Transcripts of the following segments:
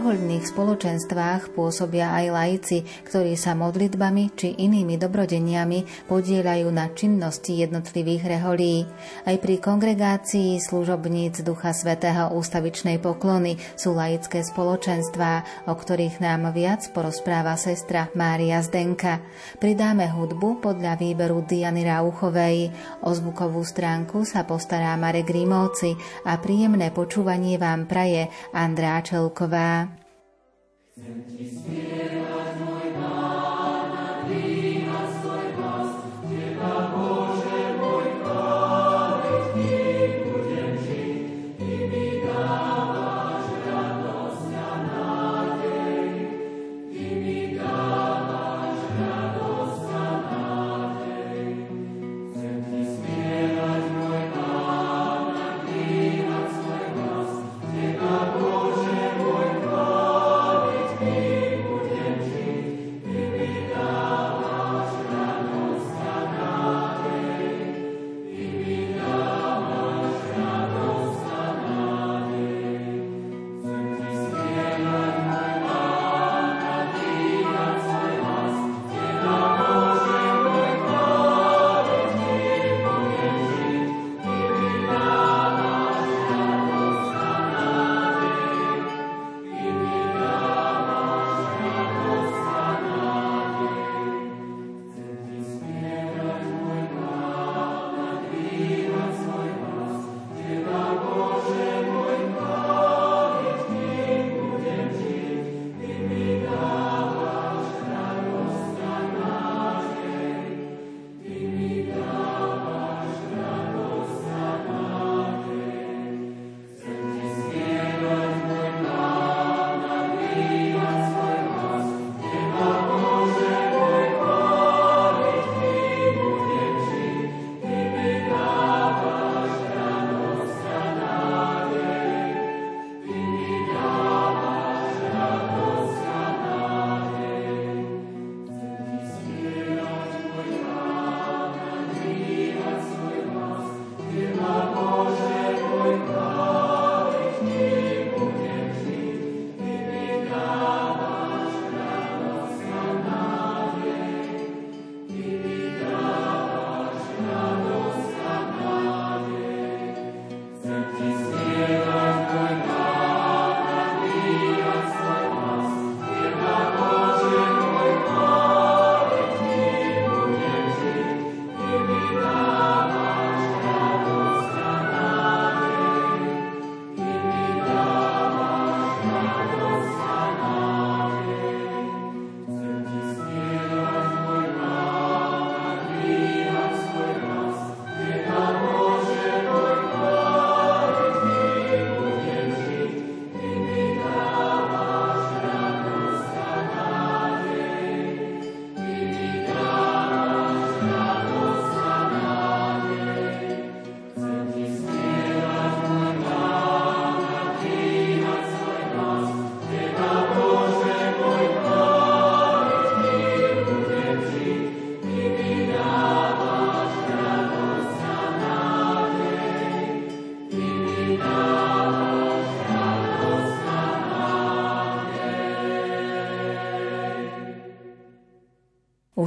Pri rehoľných spoločenstvách pôsobia aj laici, ktorí sa modlitbami či inými dobrodeniami podielajú na činnosti jednotlivých reholí. Aj pri kongregácii služobníc Ducha Svetého ústavičnej poklony sú laické spoločenstvá, o ktorých nám viac porozpráva sestra Mária Zdenka. Pridáme hudbu podľa výberu Diany Rauchovej. O zvukovú stránku sa postará Marek Rímovci a príjemné počúvanie vám praje Andrá Čelková. sent his spirit.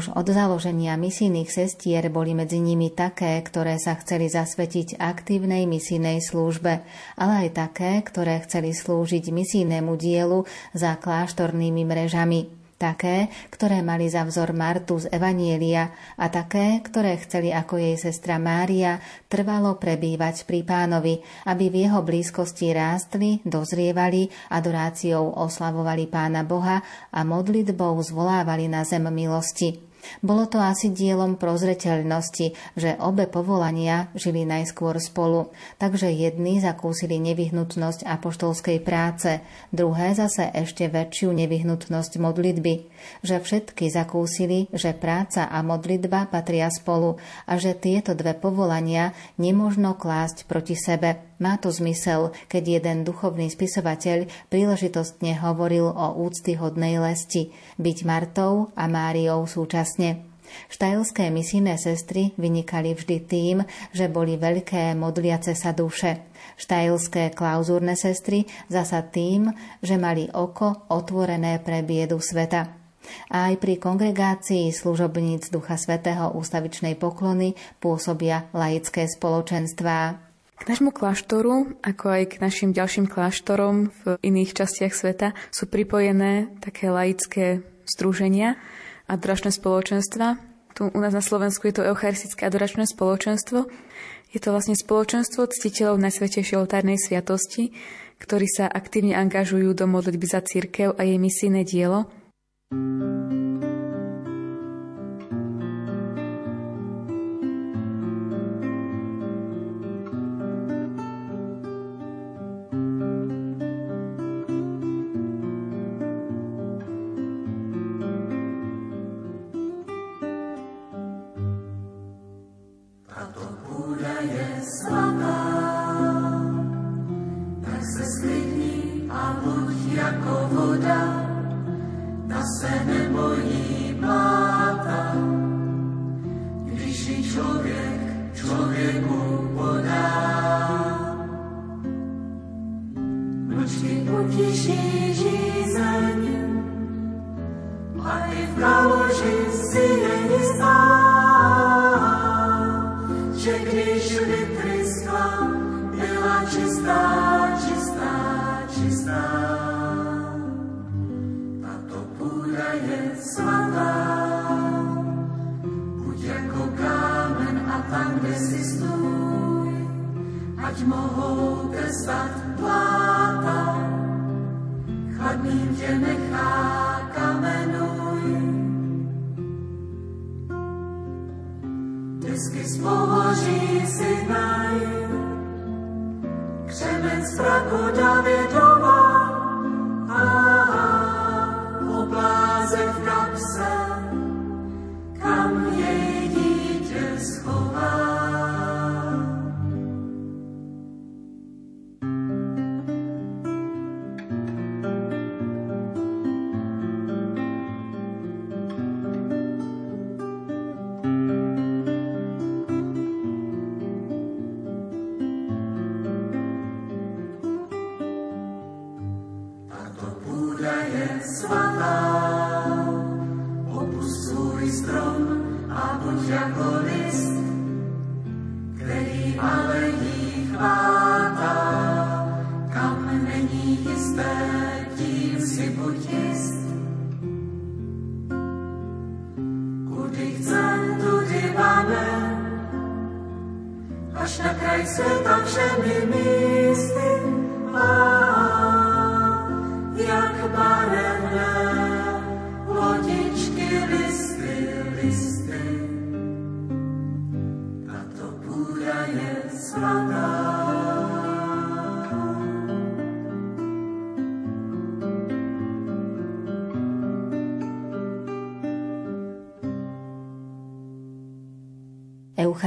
Už od založenia misijných sestier boli medzi nimi také, ktoré sa chceli zasvetiť aktívnej misijnej službe, ale aj také, ktoré chceli slúžiť misijnému dielu za kláštornými mrežami. Také, ktoré mali za vzor Martu z Evanielia a také, ktoré chceli ako jej sestra Mária trvalo prebývať pri pánovi, aby v jeho blízkosti rástli, dozrievali, adoráciou oslavovali pána Boha a modlitbou zvolávali na zem milosti. Bolo to asi dielom prozreteľnosti, že obe povolania žili najskôr spolu, takže jedni zakúsili nevyhnutnosť apoštolskej práce, druhé zase ešte väčšiu nevyhnutnosť modlitby, že všetky zakúsili, že práca a modlitba patria spolu a že tieto dve povolania nemožno klásť proti sebe. Má to zmysel, keď jeden duchovný spisovateľ príležitostne hovoril o úctyhodnej lesti, byť Martou a Máriou súčasne. Štajlské misijné sestry vynikali vždy tým, že boli veľké modliace sa duše. Štajlské klauzúrne sestry zasa tým, že mali oko otvorené pre biedu sveta. A aj pri kongregácii služobníc Ducha Svetého ústavičnej poklony pôsobia laické spoločenstvá. K nášmu kláštoru, ako aj k našim ďalším kláštorom v iných častiach sveta sú pripojené také laické združenia, adoračné spoločenstva. Tu u nás na Slovensku je to Eucharistické adoračné spoločenstvo. Je to vlastne spoločenstvo ctiteľov Najsvetejšej oltárnej sviatosti, ktorí sa aktívne angažujú do modlitby za církev a jej misijné dielo. thank you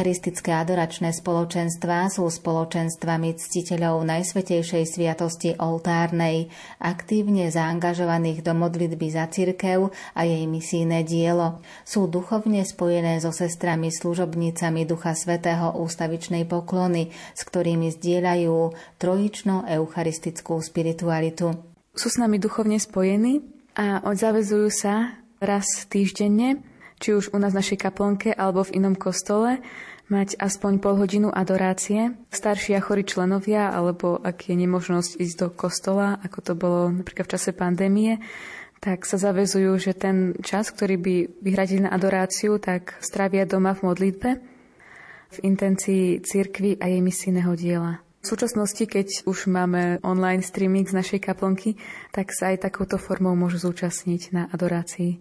Eucharistické adoračné spoločenstvá sú spoločenstvami ctiteľov Najsvetejšej sviatosti oltárnej, aktívne zaangažovaných do modlitby za cirkev a jej misijné dielo. Sú duchovne spojené so sestrami služobnicami Ducha Svetého ústavičnej poklony, s ktorými zdieľajú trojično-eucharistickú spiritualitu. Sú s nami duchovne spojení a odzavezujú sa raz týždenne či už u nás v našej kaplnke alebo v inom kostole, mať aspoň pol hodinu adorácie. Starší a chorí členovia, alebo ak je nemožnosť ísť do kostola, ako to bolo napríklad v čase pandémie, tak sa zavezujú, že ten čas, ktorý by vyhradili na adoráciu, tak strávia doma v modlitbe v intencii cirkvy a jej misijného diela. V súčasnosti, keď už máme online streaming z našej kaplnky, tak sa aj takouto formou môžu zúčastniť na adorácii.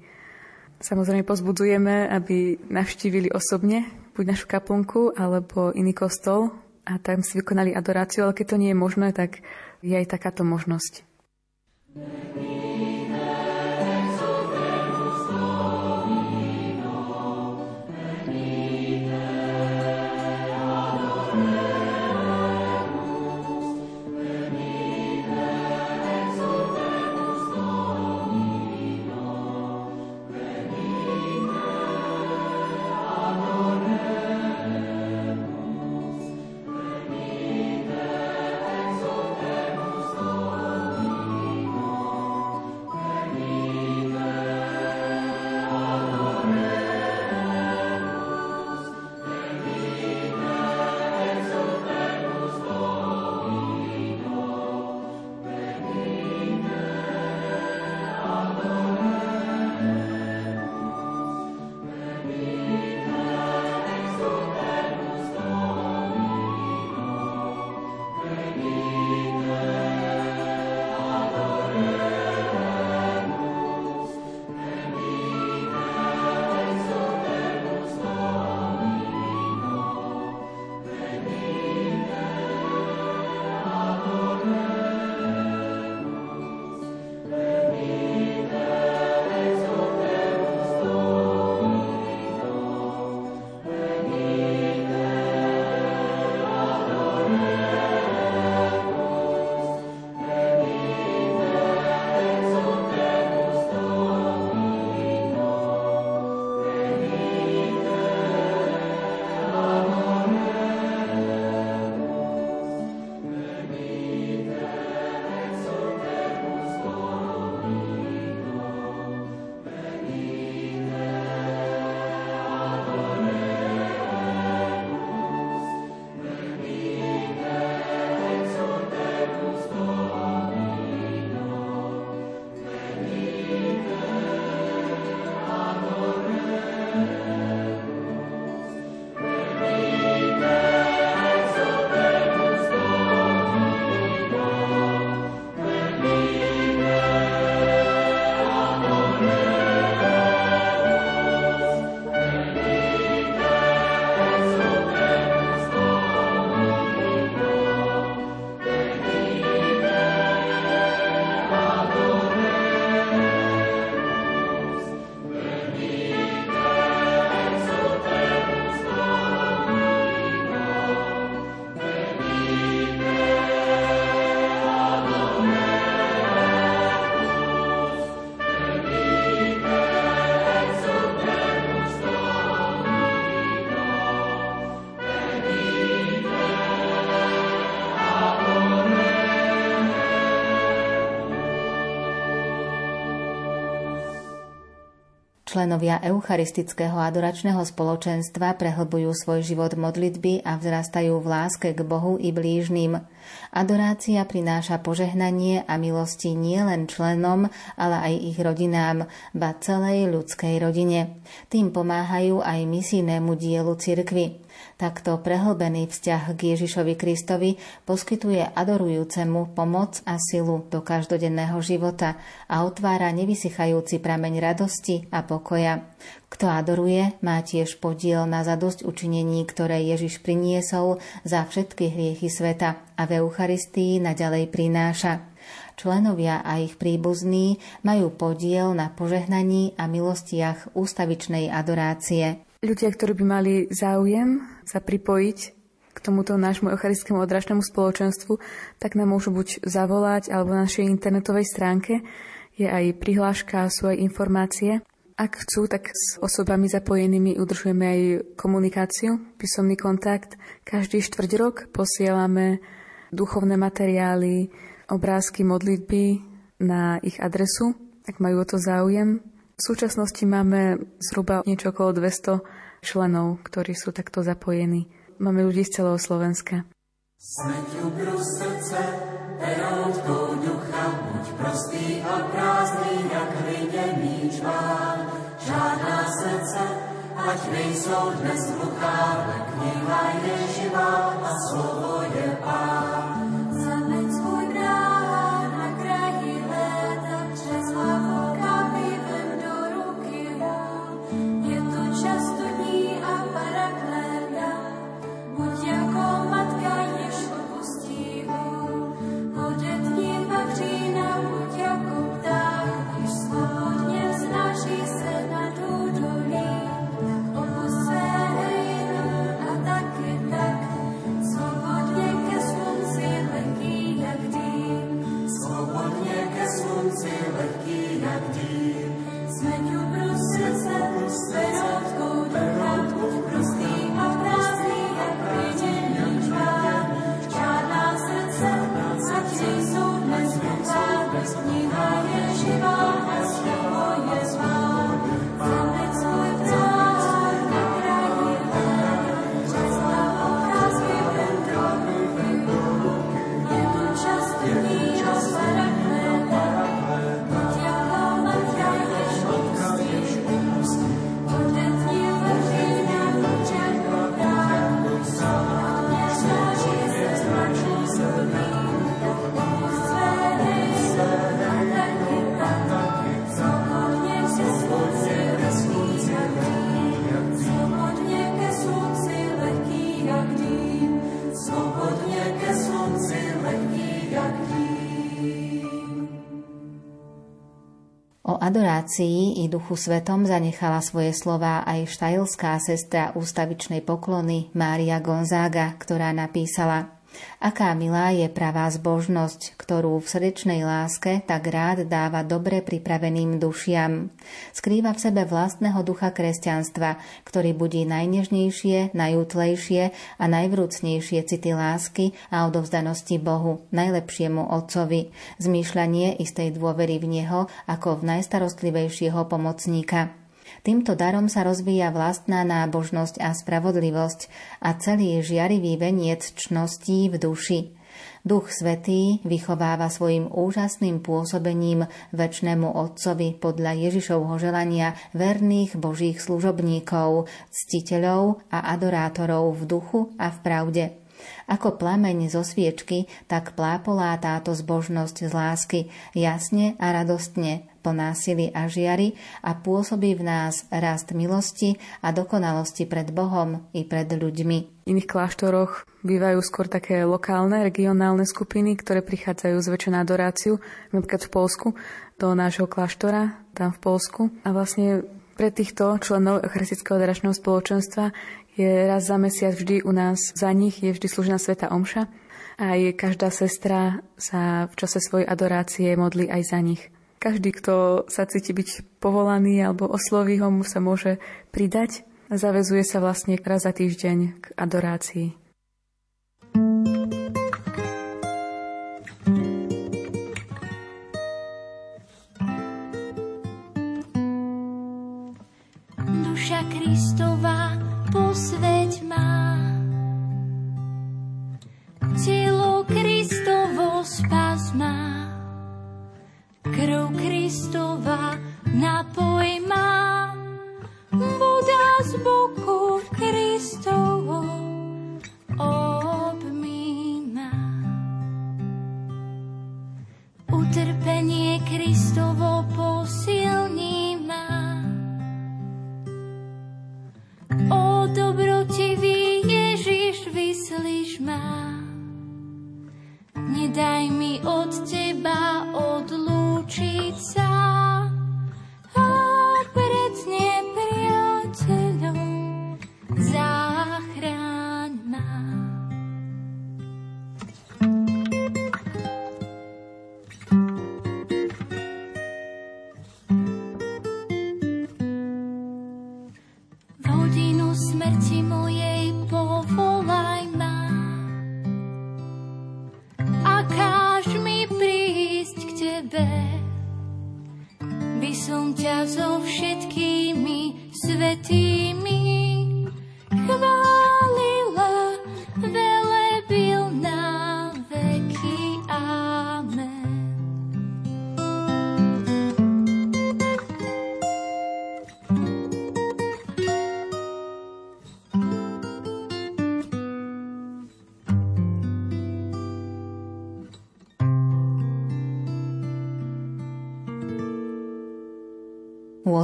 Samozrejme pozbudzujeme, aby navštívili osobne buď našu kaplnku alebo iný kostol a tam si vykonali adoráciu, ale keď to nie je možné, tak je aj takáto možnosť. Členovia Eucharistického adoračného spoločenstva prehlbujú svoj život modlitby a vzrastajú v láske k Bohu i blížnym. Adorácia prináša požehnanie a milosti nielen členom, ale aj ich rodinám, ba celej ľudskej rodine. Tým pomáhajú aj misijnému dielu cirkvy. Takto prehlbený vzťah k Ježišovi Kristovi poskytuje adorujúcemu pomoc a silu do každodenného života a otvára nevysychajúci prameň radosti a pokoja. Kto adoruje, má tiež podiel na zadosť učinení, ktoré Ježiš priniesol za všetky hriechy sveta a v Eucharistii naďalej prináša. Členovia a ich príbuzní majú podiel na požehnaní a milostiach ústavičnej adorácie. Ľudia, ktorí by mali záujem sa pripojiť k tomuto nášmu eucharistickému odračnému spoločenstvu, tak nám môžu buď zavolať, alebo na našej internetovej stránke je aj prihláška, sú aj informácie. Ak chcú, tak s osobami zapojenými udržujeme aj komunikáciu, písomný kontakt. Každý štvrť rok posielame duchovné materiály, obrázky, modlitby na ich adresu, ak majú o to záujem. V súčasnosti máme zhruba niečo okolo 200 členov, ktorí sú takto zapojení. Máme ľudí z celého Slovenska. Smeť srdce, peroutkou ducha, buď prostý a prázdný, jak hlinený čván. Žádná srdce, ať nejsou dnes hluchá, kniha je živá a slovo je pán. Adorácii i duchu svetom zanechala svoje slová aj štajlská sestra ústavičnej poklony Mária Gonzága, ktorá napísala Aká milá je pravá zbožnosť, ktorú v srdečnej láske tak rád dáva dobre pripraveným dušiam. Skrýva v sebe vlastného ducha kresťanstva, ktorý budí najnežnejšie, najútlejšie a najvrúcnejšie city lásky a odovzdanosti Bohu, najlepšiemu Otcovi, zmýšľanie istej dôvery v Neho ako v najstarostlivejšieho pomocníka. Týmto darom sa rozvíja vlastná nábožnosť a spravodlivosť a celý žiarivý veniec čností v duši. Duch Svetý vychováva svojim úžasným pôsobením väčšnému Otcovi podľa Ježišovho želania verných Božích služobníkov, ctiteľov a adorátorov v duchu a v pravde. Ako plameň zo sviečky, tak plápolá táto zbožnosť z lásky, jasne a radostne, plná sily a žiary a pôsobí v nás rast milosti a dokonalosti pred Bohom i pred ľuďmi. V iných kláštoroch bývajú skôr také lokálne, regionálne skupiny, ktoré prichádzajú zväčša na adoráciu, napríklad v Polsku, do nášho kláštora, tam v Polsku. A vlastne pre týchto členov Eucharistického adoračného spoločenstva je raz za mesiac vždy u nás, za nich je vždy služná Sveta Omša. Aj každá sestra sa v čase svojej adorácie modlí aj za nich. Každý, kto sa cíti byť povolaný alebo osloví ho, mu sa môže pridať zavezuje sa vlastne raz za týždeň k adorácii. duša Kristova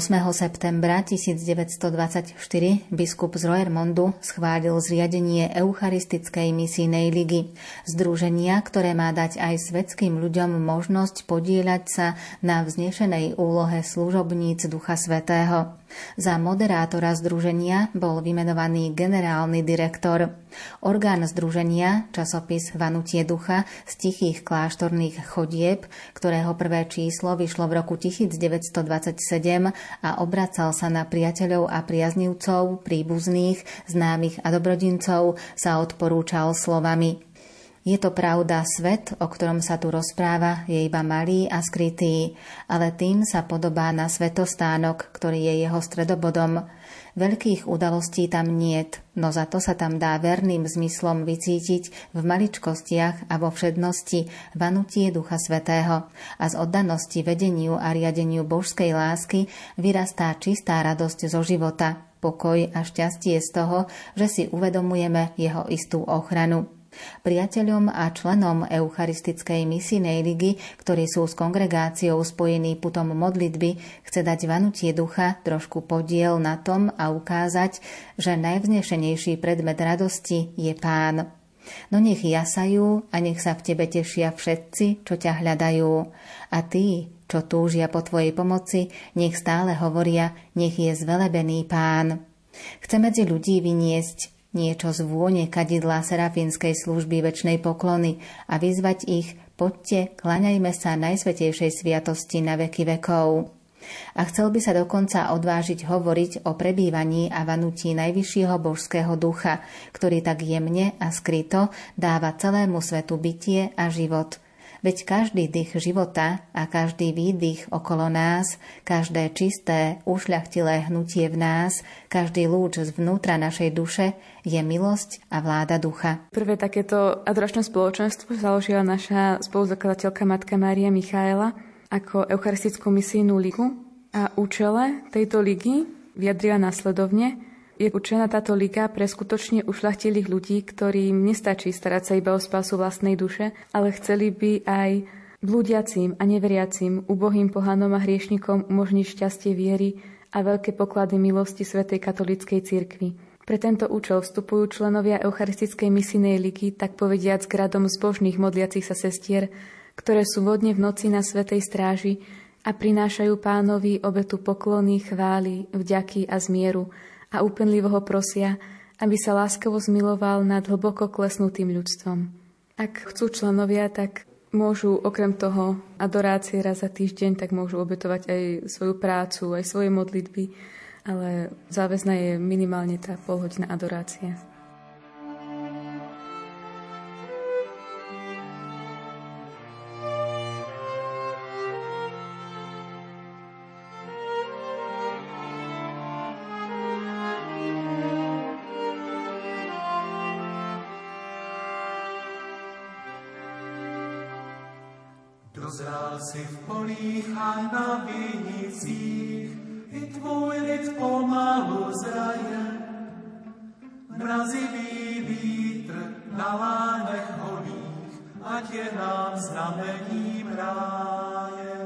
8. septembra 1924 biskup z Roermondu schválil zriadenie Eucharistickej misijnej ligy, združenia, ktoré má dať aj svetským ľuďom možnosť podieľať sa na vznešenej úlohe služobníc Ducha Svetého. Za moderátora združenia bol vymenovaný generálny direktor. Orgán združenia, časopis Vanutie ducha z tichých kláštorných chodieb, ktorého prvé číslo vyšlo v roku 1927 a obracal sa na priateľov a priaznivcov, príbuzných, známych a dobrodincov, sa odporúčal slovami je to pravda, svet, o ktorom sa tu rozpráva, je iba malý a skrytý, ale tým sa podobá na svetostánok, ktorý je jeho stredobodom. Veľkých udalostí tam niet, no za to sa tam dá verným zmyslom vycítiť v maličkostiach a vo všednosti vanutie Ducha Svetého a z oddanosti vedeniu a riadeniu božskej lásky vyrastá čistá radosť zo života, pokoj a šťastie z toho, že si uvedomujeme jeho istú ochranu. Priateľom a členom Eucharistickej misijnej ligy, ktorí sú s kongregáciou spojení putom modlitby, chce dať vanutie ducha trošku podiel na tom a ukázať, že najvznešenejší predmet radosti je Pán. No nech jasajú a nech sa v tebe tešia všetci, čo ťa hľadajú. A tí, čo túžia po tvojej pomoci, nech stále hovoria, nech je zvelebený Pán. Chce medzi ľudí vyniesť niečo z vône kadidla serafínskej služby väčšnej poklony a vyzvať ich, poďte, klaňajme sa Najsvetejšej sviatosti na veky vekov. A chcel by sa dokonca odvážiť hovoriť o prebývaní a vanutí najvyššieho božského ducha, ktorý tak jemne a skryto dáva celému svetu bytie a život – Veď každý dých života a každý výdych okolo nás, každé čisté, ušľachtilé hnutie v nás, každý lúč zvnútra našej duše je milosť a vláda ducha. Prvé takéto adoračné spoločenstvo založila naša spoluzakladateľka Matka Mária Michaela ako Eucharistickú misijnú ligu a účele tejto ligy vyjadrila následovne – je určená táto liga pre skutočne ušlachtilých ľudí, ktorým nestačí starať sa iba o spásu vlastnej duše, ale chceli by aj blúdiacim a neveriacim, ubohým pohanom a hriešnikom umožniť šťastie viery a veľké poklady milosti Svetej katolíckej cirkvi. Pre tento účel vstupujú členovia Eucharistickej misijnej ligy, tak povediac k radom zbožných modliacich sa sestier, ktoré sú vodne v noci na Svetej stráži a prinášajú pánovi obetu poklony, chvály, vďaky a zmieru, a úpenlivo ho prosia, aby sa láskavo zmiloval nad hlboko klesnutým ľudstvom. Ak chcú členovia, tak môžu okrem toho adorácie raz za týždeň, tak môžu obetovať aj svoju prácu, aj svoje modlitby, ale záväzná je minimálne tá polhodina adorácia. Znamením ráje.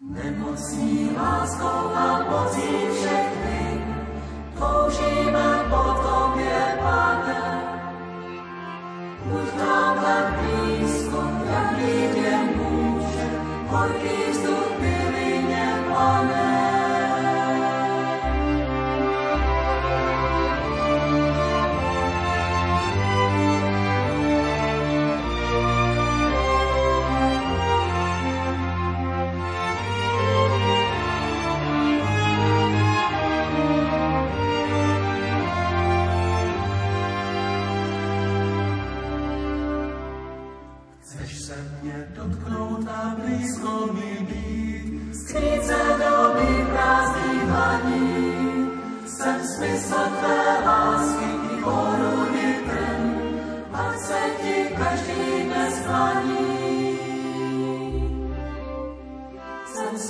Nemocní láskou a mocí všechny, toužíme po tobě, Pane. Buď nám len blízko, jak lidě může, horký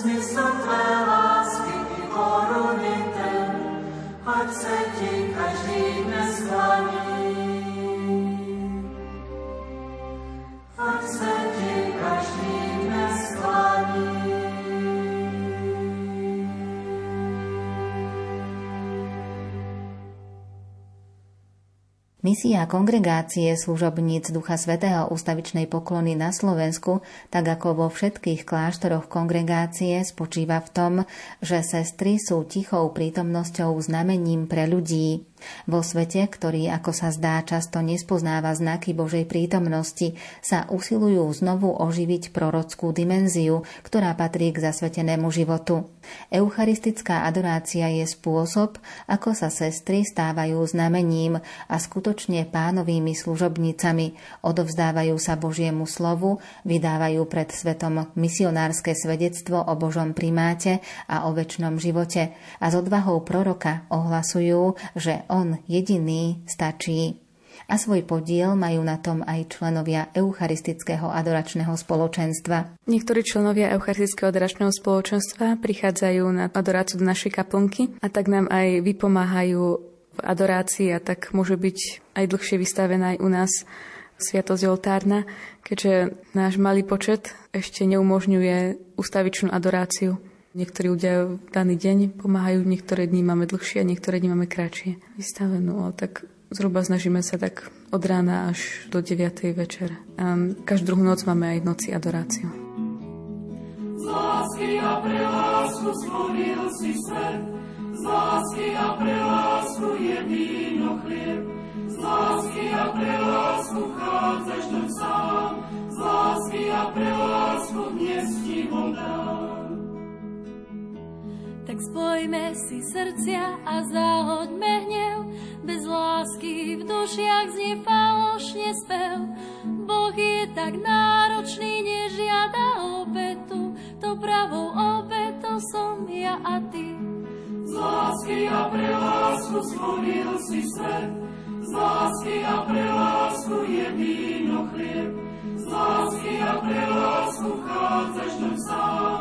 smysl tvé lásky i koruny ať se ti každý dnes klaní. Misia kongregácie služobníc Ducha Svetého ústavičnej poklony na Slovensku, tak ako vo všetkých kláštoroch kongregácie, spočíva v tom, že sestry sú tichou prítomnosťou znamením pre ľudí. Vo svete, ktorý, ako sa zdá, často nespoznáva znaky Božej prítomnosti, sa usilujú znovu oživiť prorockú dimenziu, ktorá patrí k zasvetenému životu. Eucharistická adorácia je spôsob, ako sa sestry stávajú znamením a skutočne pánovými služobnicami, odovzdávajú sa Božiemu slovu, vydávajú pred svetom misionárske svedectvo o Božom primáte a o väčšnom živote a s odvahou proroka ohlasujú, že on jediný stačí. A svoj podiel majú na tom aj členovia Eucharistického adoračného spoločenstva. Niektorí členovia Eucharistického adoračného spoločenstva prichádzajú na adoráciu do našej kaplnky a tak nám aj vypomáhajú v adorácii a tak môže byť aj dlhšie vystavená aj u nás sviatosť oltárna, keďže náš malý počet ešte neumožňuje ustavičnú adoráciu. Niektorí ľudia v daný deň pomáhajú, niektoré dní máme dlhšie a niektoré dní máme kratšie vystavenú, tak zhruba snažíme sa tak od rána až do 9. večer. A každú druhú noc máme aj noci adoráciu. Z a pre lásku stvoril chlieb, z a pre lásku chádzaš do sám, z a pre lásku dnes ti spojme si srdcia a zahoďme hnev, bez lásky v dušiach znie falošne spev. Boh je tak náročný, nežiada obetu, to pravou obetou som ja a ty. Z lásky a pre lásku stvoril si svet, z lásky a pre lásku je víno chlieb, z lásky a pre lásku chádzaš do sám,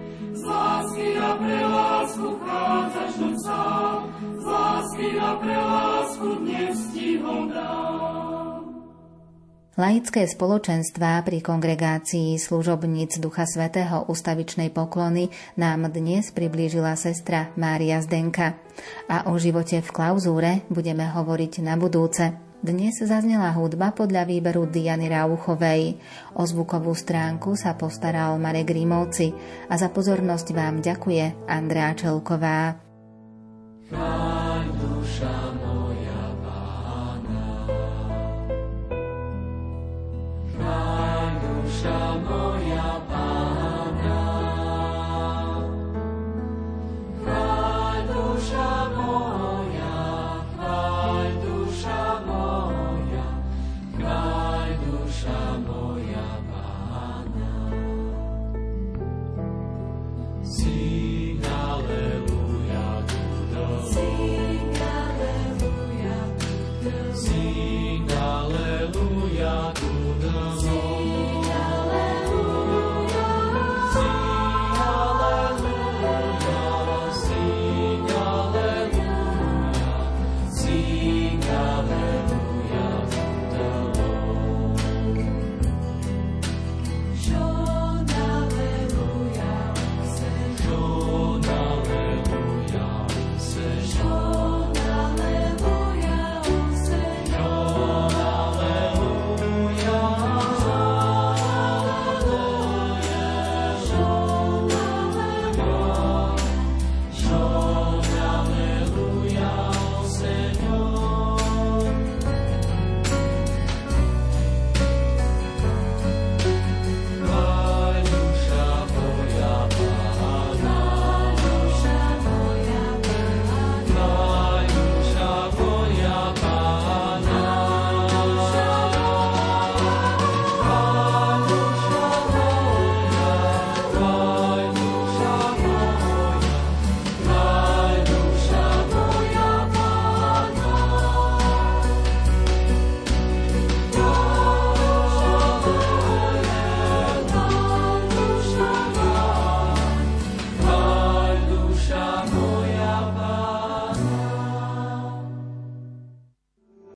z lásky a pre lásku chádzaš do sám, z lásky a pre lásku dnes ti ho. Laické spoločenstvá pri kongregácii služobníc Ducha Svetého ustavičnej poklony nám dnes priblížila sestra Mária Zdenka. A o živote v klauzúre budeme hovoriť na budúce. Dnes zaznela hudba podľa výberu Diany Rauchovej. O zvukovú stránku sa postaral Marek Rímovci a za pozornosť vám ďakuje Andrá Čelková. Duša